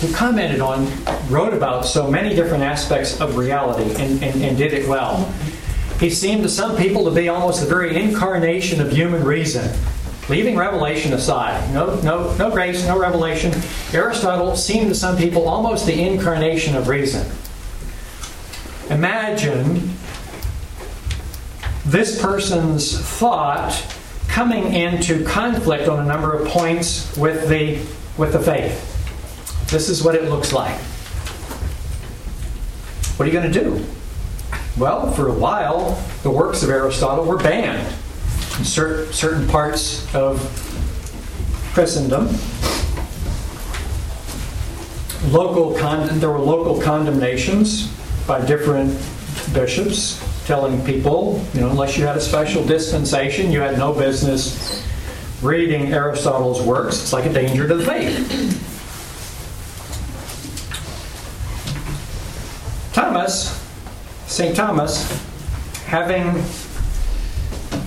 S2: who commented on, wrote about so many different aspects of reality and, and, and did it well. He seemed to some people to be almost the very incarnation of human reason. Leaving revelation aside, no, no, no grace, no revelation. Aristotle seemed to some people almost the incarnation of reason. Imagine this person's thought coming into conflict on a number of points with the, with the faith. This is what it looks like. What are you going to do? Well, for a while, the works of Aristotle were banned in cer- certain parts of Christendom. Local con- there were local condemnations by different bishops telling people, you know, unless you had a special dispensation, you had no business reading Aristotle's works. It's like a danger to the faith. Thomas, St. Thomas, having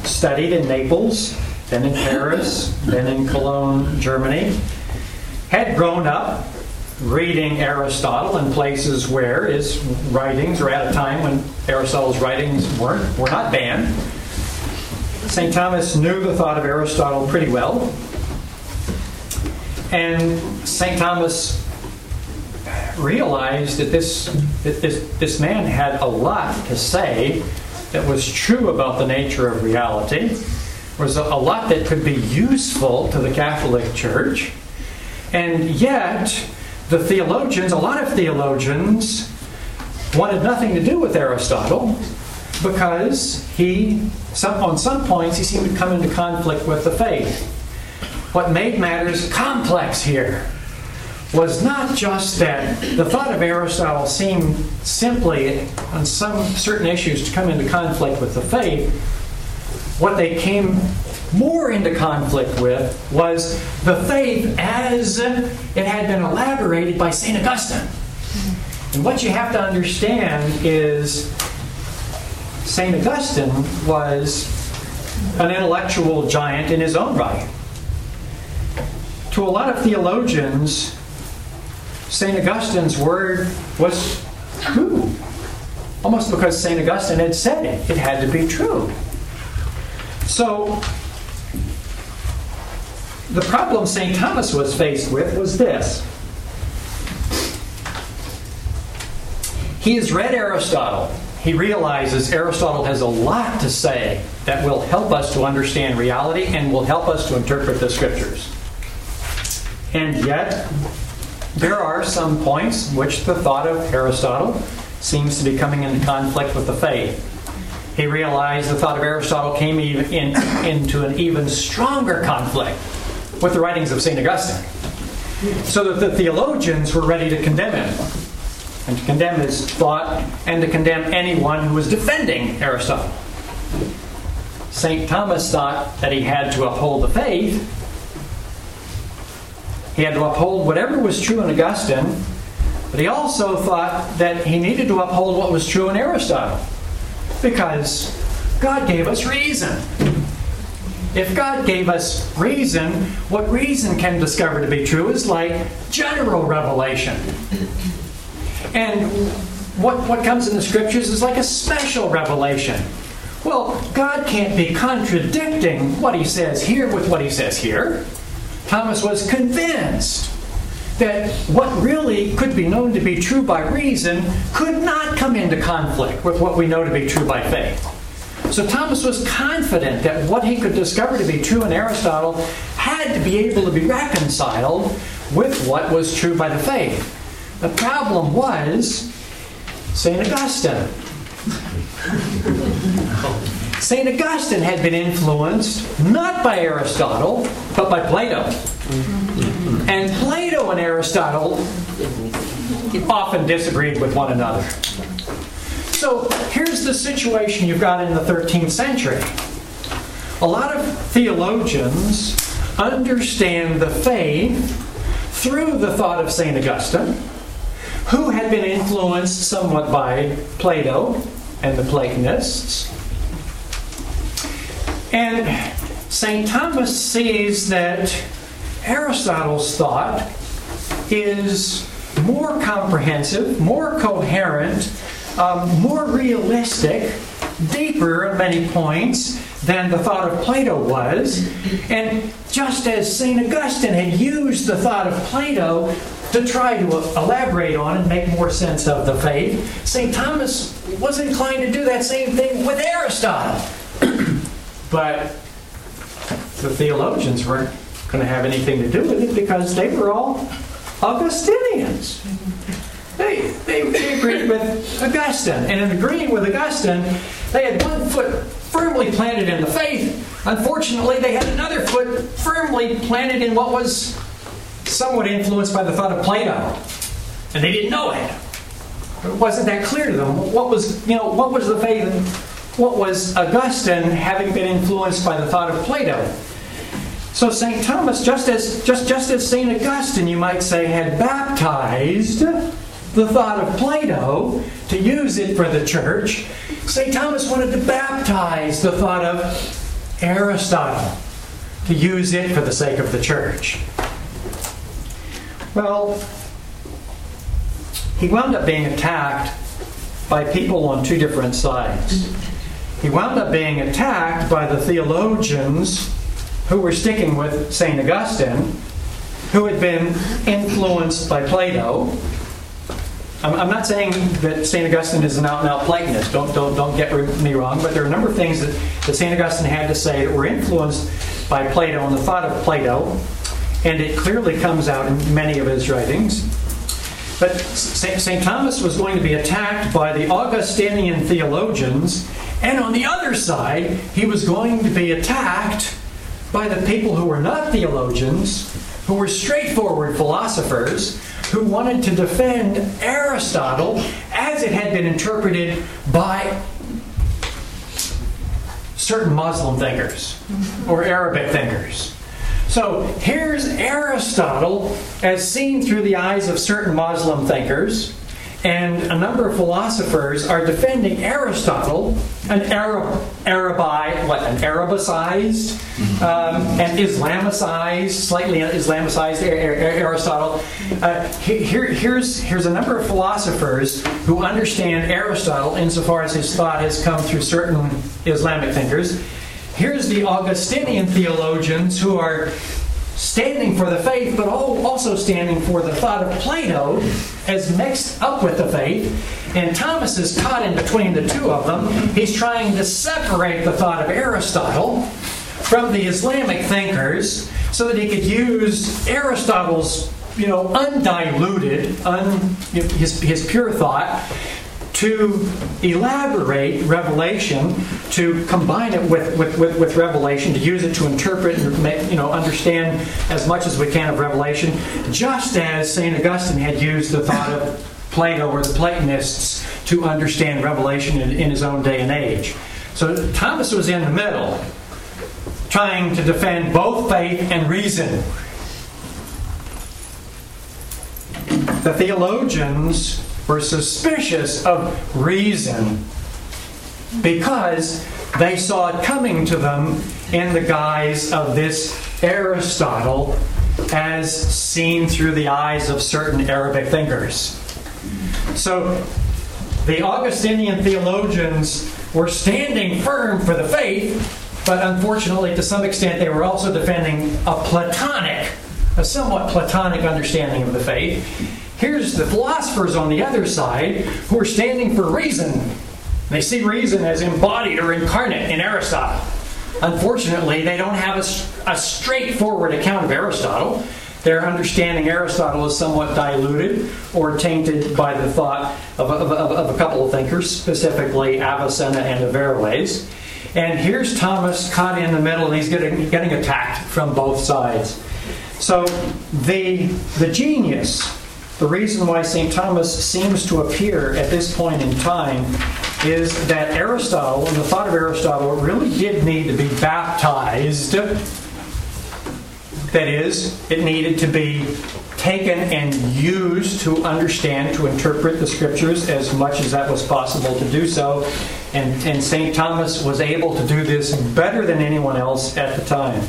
S2: studied in Naples, then in Paris, then in Cologne, Germany, had grown up reading Aristotle in places where his writings were at a time when Aristotle's writings weren't were not banned. St. Thomas knew the thought of Aristotle pretty well. And St. Thomas realized that this, that this, this man had a lot to say that was true about the nature of reality, There was a lot that could be useful to the Catholic Church, and yet the theologians, a lot of theologians, wanted nothing to do with Aristotle because he, some, on some points, he seemed to come into conflict with the faith. What made matters complex here was not just that the thought of Aristotle seemed simply, on some certain issues, to come into conflict with the faith. What they came more into conflict with was the faith as it had been elaborated by St. Augustine. And what you have to understand is St. Augustine was an intellectual giant in his own right. To a lot of theologians, St. Augustine's word was true. Almost because St. Augustine had said it, it had to be true. So, the problem St. Thomas was faced with was this. He has read Aristotle. He realizes Aristotle has a lot to say that will help us to understand reality and will help us to interpret the scriptures. And yet, there are some points in which the thought of Aristotle seems to be coming into conflict with the faith. He realized the thought of Aristotle came in, into an even stronger conflict with the writings of St. Augustine. So that the theologians were ready to condemn him, and to condemn his thought, and to condemn anyone who was defending Aristotle. St. Thomas thought that he had to uphold the faith. He had to uphold whatever was true in Augustine, but he also thought that he needed to uphold what was true in Aristotle. Because God gave us reason. If God gave us reason, what reason can discover to be true is like general revelation. And what, what comes in the scriptures is like a special revelation. Well, God can't be contradicting what he says here with what he says here. Thomas was convinced that what really could be known to be true by reason could not come into conflict with what we know to be true by faith. So Thomas was confident that what he could discover to be true in Aristotle had to be able to be reconciled with what was true by the faith. The problem was St. Augustine. St. Augustine had been influenced not by Aristotle, but by Plato. And Aristotle often disagreed with one another. So here's the situation you've got in the 13th century. A lot of theologians understand the faith through the thought of St. Augustine, who had been influenced somewhat by Plato and the Platonists. And St. Thomas sees that Aristotle's thought is more comprehensive, more coherent, um, more realistic, deeper at many points than the thought of Plato was. And just as St. Augustine had used the thought of Plato to try to elaborate on and make more sense of the faith, St. Thomas was inclined to do that same thing with Aristotle. but the theologians weren't going to have anything to do with it because they were all Augustinians. They, they, they agreed with Augustine. And in agreeing with Augustine, they had one foot firmly planted in the faith. Unfortunately, they had another foot firmly planted in what was somewhat influenced by the thought of Plato. And they didn't know it. It wasn't that clear to them. What was, you know, what was the faith? What was Augustine having been influenced by the thought of Plato? So St. Thomas, just as just, just as St. Augustine, you might say, had baptized the thought of Plato to use it for the church, St. Thomas wanted to baptize the thought of Aristotle to use it for the sake of the church. Well, he wound up being attacked by people on two different sides. He wound up being attacked by the theologians who were sticking with St. Augustine, who had been influenced by Plato. I'm, not saying that St. Augustine is an out and out Platonist, don't, don't, don't get me wrong, but there are a number of things that, that St. Augustine had to say that were influenced by Plato and the thought of Plato, and it clearly comes out in many of his writings. But St. Thomas was going to be attacked by the Augustinian theologians, and on the other side, he was going to be attacked by the people who were not theologians, who were straightforward philosophers, who wanted to defend Aristotle as it had been interpreted by certain Muslim thinkers or Arabic thinkers. So here's Aristotle as seen through the eyes of certain Muslim thinkers, and a number of philosophers are defending Aristotle, an Arab, Arabi, what, an Arabicized, um, and Islamicized, slightly Islamicized Aristotle. Uh, here, here's, here's a number of philosophers who understand Aristotle insofar as his thought has come through certain Islamic thinkers Here's the Augustinian theologians who are standing for the faith, but also standing for the thought of Plato as mixed up with the faith. And Thomas is caught in between the two of them. He's trying to separate the thought of Aristotle from the Islamic thinkers so that he could use Aristotle's you know, undiluted, un, his, his pure thought, to elaborate revelation, to combine it with, with, with, with, revelation, to use it to interpret and make, you know, understand as much as we can of revelation, just as St. Augustine had used the thought of Plato or the Platonists to understand revelation in, in his own day and age. So Thomas was in the middle, trying to defend both faith and reason. The theologians were suspicious of reason because they saw it coming to them in the guise of this Aristotle as seen through the eyes of certain Arabic thinkers. So the Augustinian theologians were standing firm for the faith, but unfortunately, to some extent, they were also defending a Platonic, a somewhat Platonic understanding of the faith. Here's the philosophers on the other side who are standing for reason. They see reason as embodied or incarnate in Aristotle. Unfortunately, they don't have a, a straightforward account of Aristotle. Their understanding Aristotle is somewhat diluted or tainted by the thought of, of, of, of a couple of thinkers, specifically Avicenna and Averroes. And here's Thomas caught in the middle, and he's getting, getting attacked from both sides. So the, the genius the reason why St. Thomas seems to appear at this point in time is that Aristotle and the thought of Aristotle really did need to be baptized. That is, it needed to be taken and used to understand, to interpret the scriptures as much as that was possible to do so. And, and St. Thomas was able to do this better than anyone else at the time.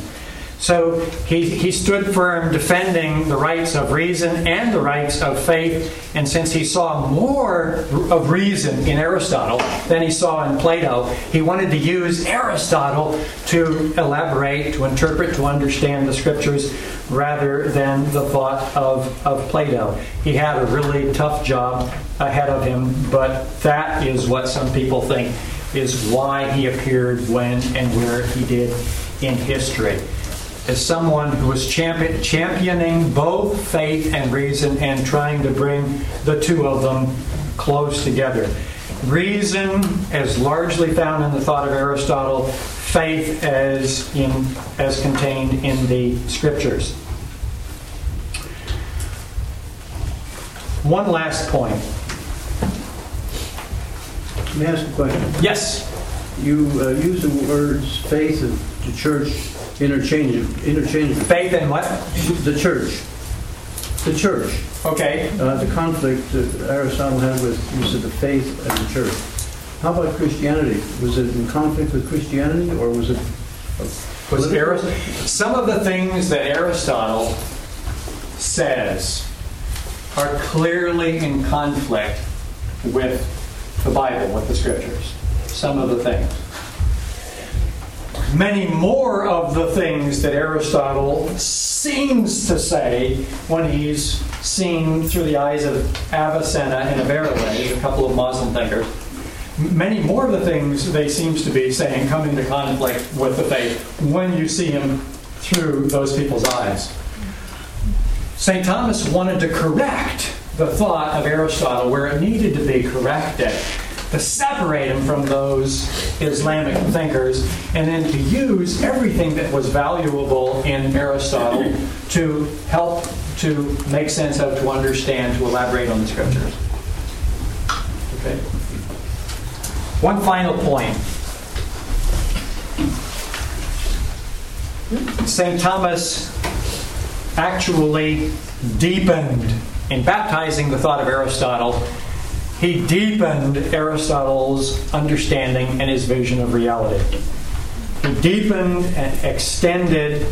S2: So he, he stood firm defending the rights of reason and the rights of faith. And since he saw more of reason in Aristotle than he saw in Plato, he wanted to use Aristotle to elaborate, to interpret, to understand the scriptures rather than the thought of, of Plato. He had a really tough job ahead of him, but that is what some people think is why he appeared when and where he did in history. As someone who was championing both faith and reason and trying to bring the two of them close together. Reason as largely found in the thought of Aristotle, faith as in as contained in the scriptures. One last point.
S3: May I ask a question?
S2: Yes.
S3: You uh, use the words faith and the church interchangeably. interchangeably.
S2: Faith and what?
S3: The church. The church.
S2: Okay.
S3: Uh, the conflict that Aristotle had with use of the faith and the church. How about Christianity? Was it in conflict with Christianity, or was it?
S2: Was Arist- some of the things that Aristotle says are clearly in conflict with the Bible, with the scriptures. Some of the things. Many more of the things that Aristotle seems to say when he's seen through the eyes of Avicenna and Averroes, a couple of Muslim thinkers, many more of the things they seems to be saying come into conflict with the faith when you see him through those people's eyes. St. Thomas wanted to correct the thought of Aristotle where it needed to be corrected, to separate him from those Islamic thinkers, and then to use everything that was valuable in Aristotle to help to make sense of, to understand, to elaborate on the scriptures. Okay. One final point. St. Thomas actually deepened in baptizing the thought of Aristotle. He deepened Aristotle's understanding and his vision of reality. He deepened and extended,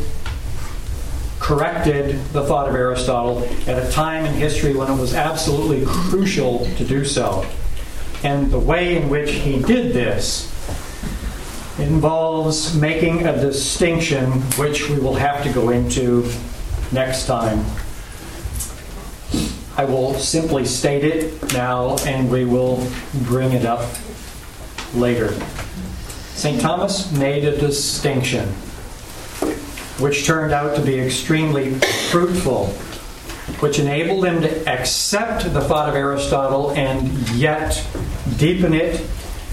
S2: corrected the thought of Aristotle at a time in history when it was absolutely crucial to do so. And the way in which he did this involves making a distinction which we will have to go into next time. I will simply state it now and we will bring it up later. St. Thomas made a distinction which turned out to be extremely fruitful, which enabled him to accept the thought of Aristotle and yet deepen it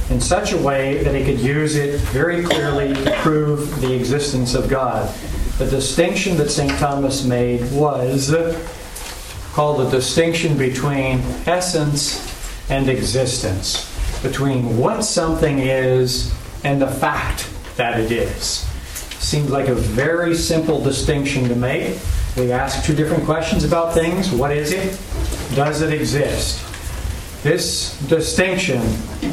S2: in such a way that he could use it very clearly to prove the existence of God. The distinction that St. Thomas made was called the distinction between essence and existence, between what something is and the fact that it is. Seems like a very simple distinction to make. We ask two different questions about things. What is it? Does it exist? This distinction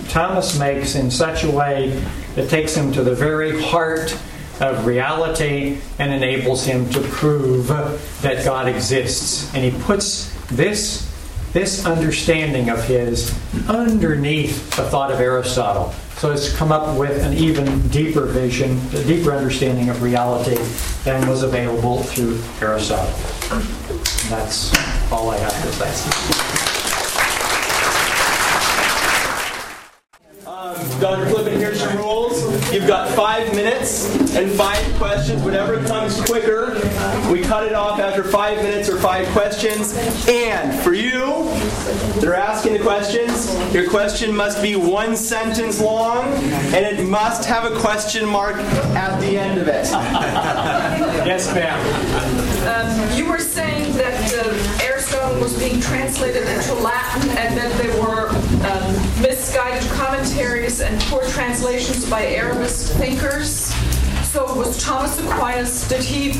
S2: Thomas makes in such a way that takes him to the very heart of reality and enables him to prove that God exists. And he puts this, this understanding of his underneath the thought of Aristotle. So it's come up with an even deeper vision, a deeper understanding of reality than was available through Aristotle. And that's all I have to say.
S1: Dr. Flippen, here's your rules. You've got five minutes and five questions. Whatever comes quicker, we cut it off after five minutes or five questions. And for you that are asking the questions, your question must be one sentence long and it must have a question mark at the end of it.
S2: Yes, ma'am.
S4: Um, you were saying that uh, Aristotle was being translated into Latin and that they were um, misguided commentaries and poor translations by Arabist thinkers. So was Thomas Aquinas, did he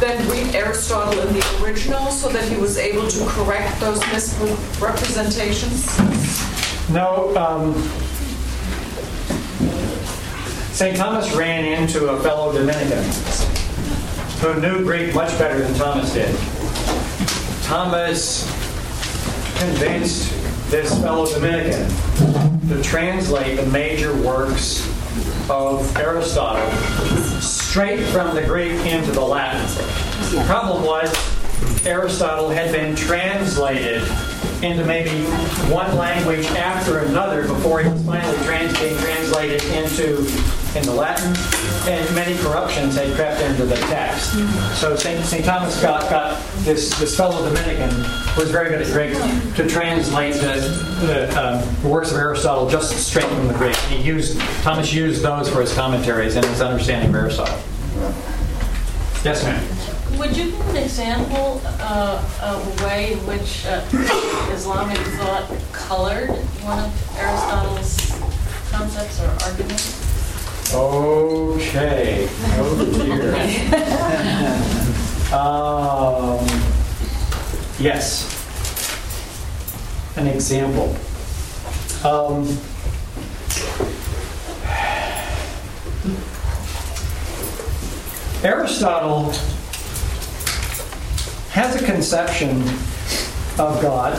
S4: then read Aristotle in the original so that he was able to correct those misrepresentations?
S2: No, um, St. Thomas ran into a fellow Dominican who knew Greek much better than Thomas did. Thomas convinced this fellow Dominican to translate the major works of Aristotle straight from the Greek into the Latin. The problem was Aristotle had been translated into maybe one language after another before he was finally trans- being translated into in the Latin, and many corruptions had crept into the text. So St. St. Thomas got, got this, this fellow Dominican was very good at Greek to translate the, the, um, works of Aristotle just straight from the Greek. He used Thomas used those for his commentaries and his understanding of Aristotle. Yes, ma'am.
S5: Would you give an example uh, of a way in which uh, Islamic thought colored one of Aristotle's concepts or arguments?
S2: Okay. Oh dear. um, yes. An example. Um, Aristotle has a conception of God.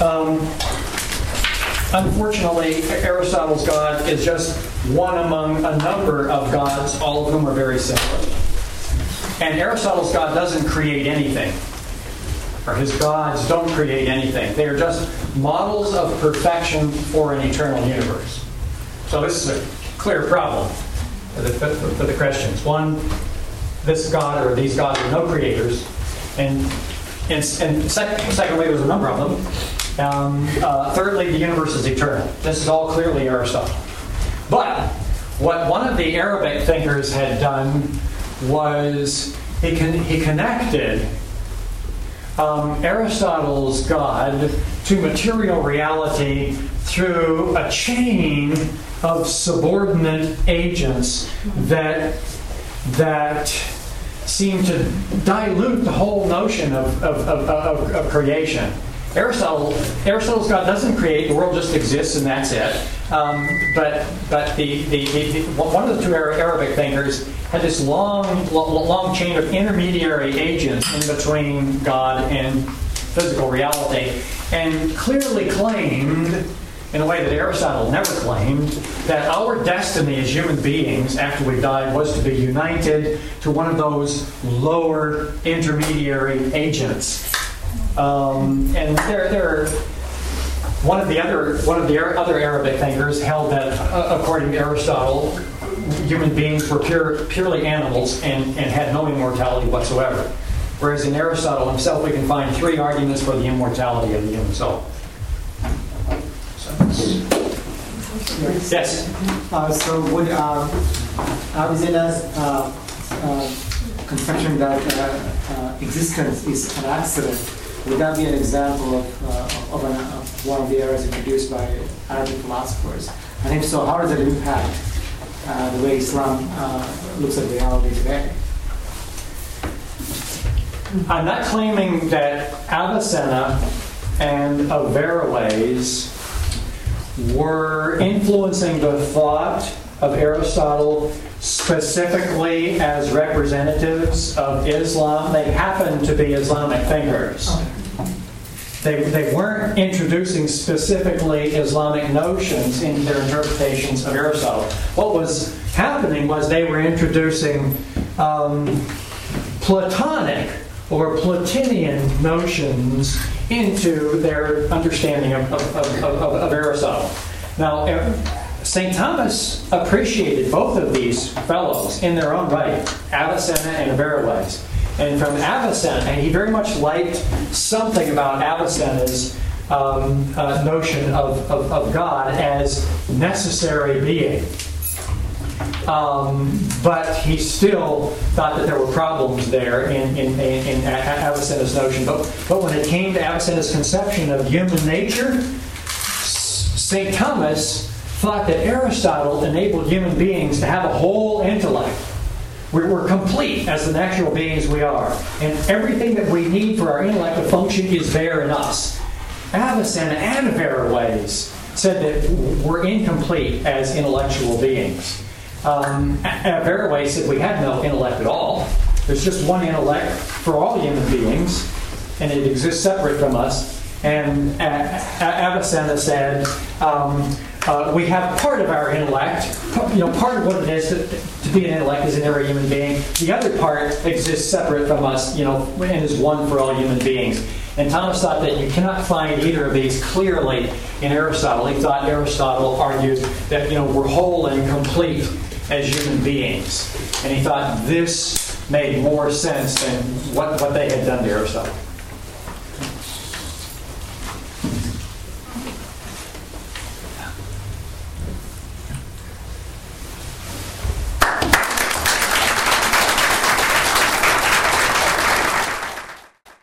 S2: Um, unfortunately, Aristotle's God is just one among a number of gods, all of whom are very similar. And Aristotle's God doesn't create anything, or his gods don't create anything. They are just models of perfection for an eternal universe. So this is a clear problem for the, for the Christians. One, this God or these gods are no creators, and and, and sec- secondly, there's a number of them. Um, uh, thirdly, the universe is eternal. This is all clearly Aristotle. But what one of the Arabic thinkers had done was he, con- he connected um, Aristotle's God to material reality through a chain of subordinate agents that that seem to dilute the whole notion of, of, of, of, of creation. Aristotle, Aristotle's God doesn't create; the world just exists, and that's it. Um, but but the, the, the, one of the two Arabic thinkers had this long long chain of intermediary agents in between God and physical reality, and clearly claimed in a way that Aristotle never claimed, that our destiny as human beings after we died was to be united to one of those lower intermediary agents. Um, and there, there, one of the other one of the other Arabic thinkers held that, uh, according to Aristotle, human beings were pure, purely animals and, and had no immortality whatsoever. Whereas in Aristotle himself, we can find three arguments for the immortality of the human soul. Yes.
S6: Uh, so would uh, Avicenna's uh, uh, conception that uh, uh, existence is an accident, would that be an example of, uh, of, an, of one of the errors introduced by Arabic philosophers? And if so, how does it impact uh, the way Islam uh, looks at reality today?
S2: I'm not claiming that Avicenna and Averroes were influencing the thought of Aristotle specifically as representatives of Islam. They happened to be Islamic thinkers. They, they weren't introducing specifically Islamic notions into their interpretations of Aristotle. What was happening was they were introducing um, Platonic or Plotinian notions into their understanding of, of, of, of Aristotle. Now, St. Thomas appreciated both of these fellows in their own right, Avicenna and Averroes. And from Avicenna, and he very much liked something about Avicenna's um, uh, notion of, of, of God as necessary being. Um, but he still thought that there were problems there in, in, in, in Avicenna's notion. But, but when it came to Avicenna's conception of human nature, St. Thomas thought that Aristotle enabled human beings to have a whole intellect. We're, we're complete as the natural beings we are. And everything that we need for our intellect to function is there in us. Avicenna and Averroes said that we're incomplete as intellectual beings. Um, Averroes said we have no intellect at all. There's just one intellect for all human beings, and it exists separate from us. And Avicenna said um, uh, we have part of our intellect. You know, part of what it is to, to, be an intellect is in every human being. The other part exists separate from us. You know, and is one for all human beings. And Thomas thought that you cannot find either of these clearly in Aristotle. He thought Aristotle argued that you know we're whole and complete as human beings, and he thought this made more sense than what, what they had done to Aristotle.